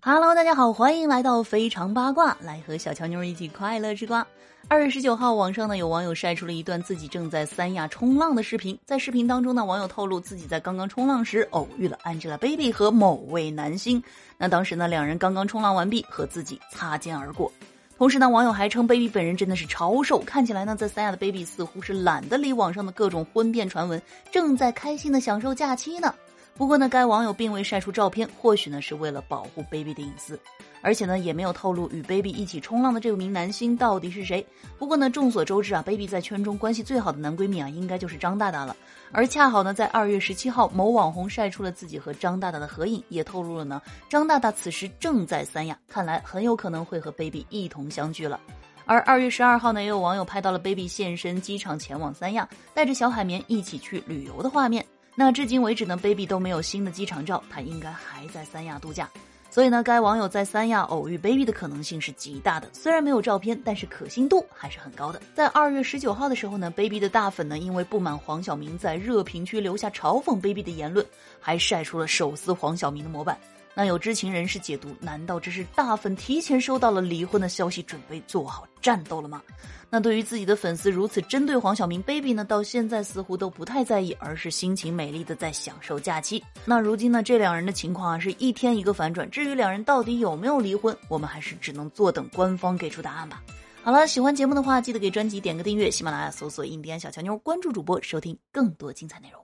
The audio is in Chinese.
Hello，大家好，欢迎来到非常八卦，来和小乔妞一起快乐吃瓜。二月十九号，网上呢有网友晒出了一段自己正在三亚冲浪的视频，在视频当中呢，网友透露自己在刚刚冲浪时偶遇了 Angelababy 和某位男星，那当时呢两人刚刚冲浪完毕，和自己擦肩而过。同时呢，网友还称，baby 本人真的是超瘦，看起来呢，在三亚的 baby 似乎是懒得理网上的各种婚变传闻，正在开心的享受假期呢。不过呢，该网友并未晒出照片，或许呢是为了保护 baby 的隐私，而且呢也没有透露与 baby 一起冲浪的这名男星到底是谁。不过呢，众所周知啊，baby 在圈中关系最好的男闺蜜啊，应该就是张大大了。而恰好呢，在二月十七号，某网红晒出了自己和张大大的合影，也透露了呢，张大大此时正在三亚，看来很有可能会和 baby 一同相聚了。而二月十二号呢，也有网友拍到了 baby 现身机场前往三亚，带着小海绵一起去旅游的画面。那至今为止呢，baby 都没有新的机场照，她应该还在三亚度假。所以呢，该网友在三亚偶遇 baby 的可能性是极大的。虽然没有照片，但是可信度还是很高的。在二月十九号的时候呢，baby 的大粉呢，因为不满黄晓明在热评区留下嘲讽 baby 的言论，还晒出了手撕黄晓明的模板。那有知情人士解读，难道这是大粉提前收到了离婚的消息，准备做好战斗了吗？那对于自己的粉丝如此针对黄晓明 baby 呢，到现在似乎都不太在意，而是心情美丽的在享受假期。那如今呢，这两人的情况啊，是一天一个反转。至于两人到底有没有离婚，我们还是只能坐等官方给出答案吧。好了，喜欢节目的话，记得给专辑点个订阅，喜马拉雅搜索“印第安小乔妞”，关注主播，收听更多精彩内容。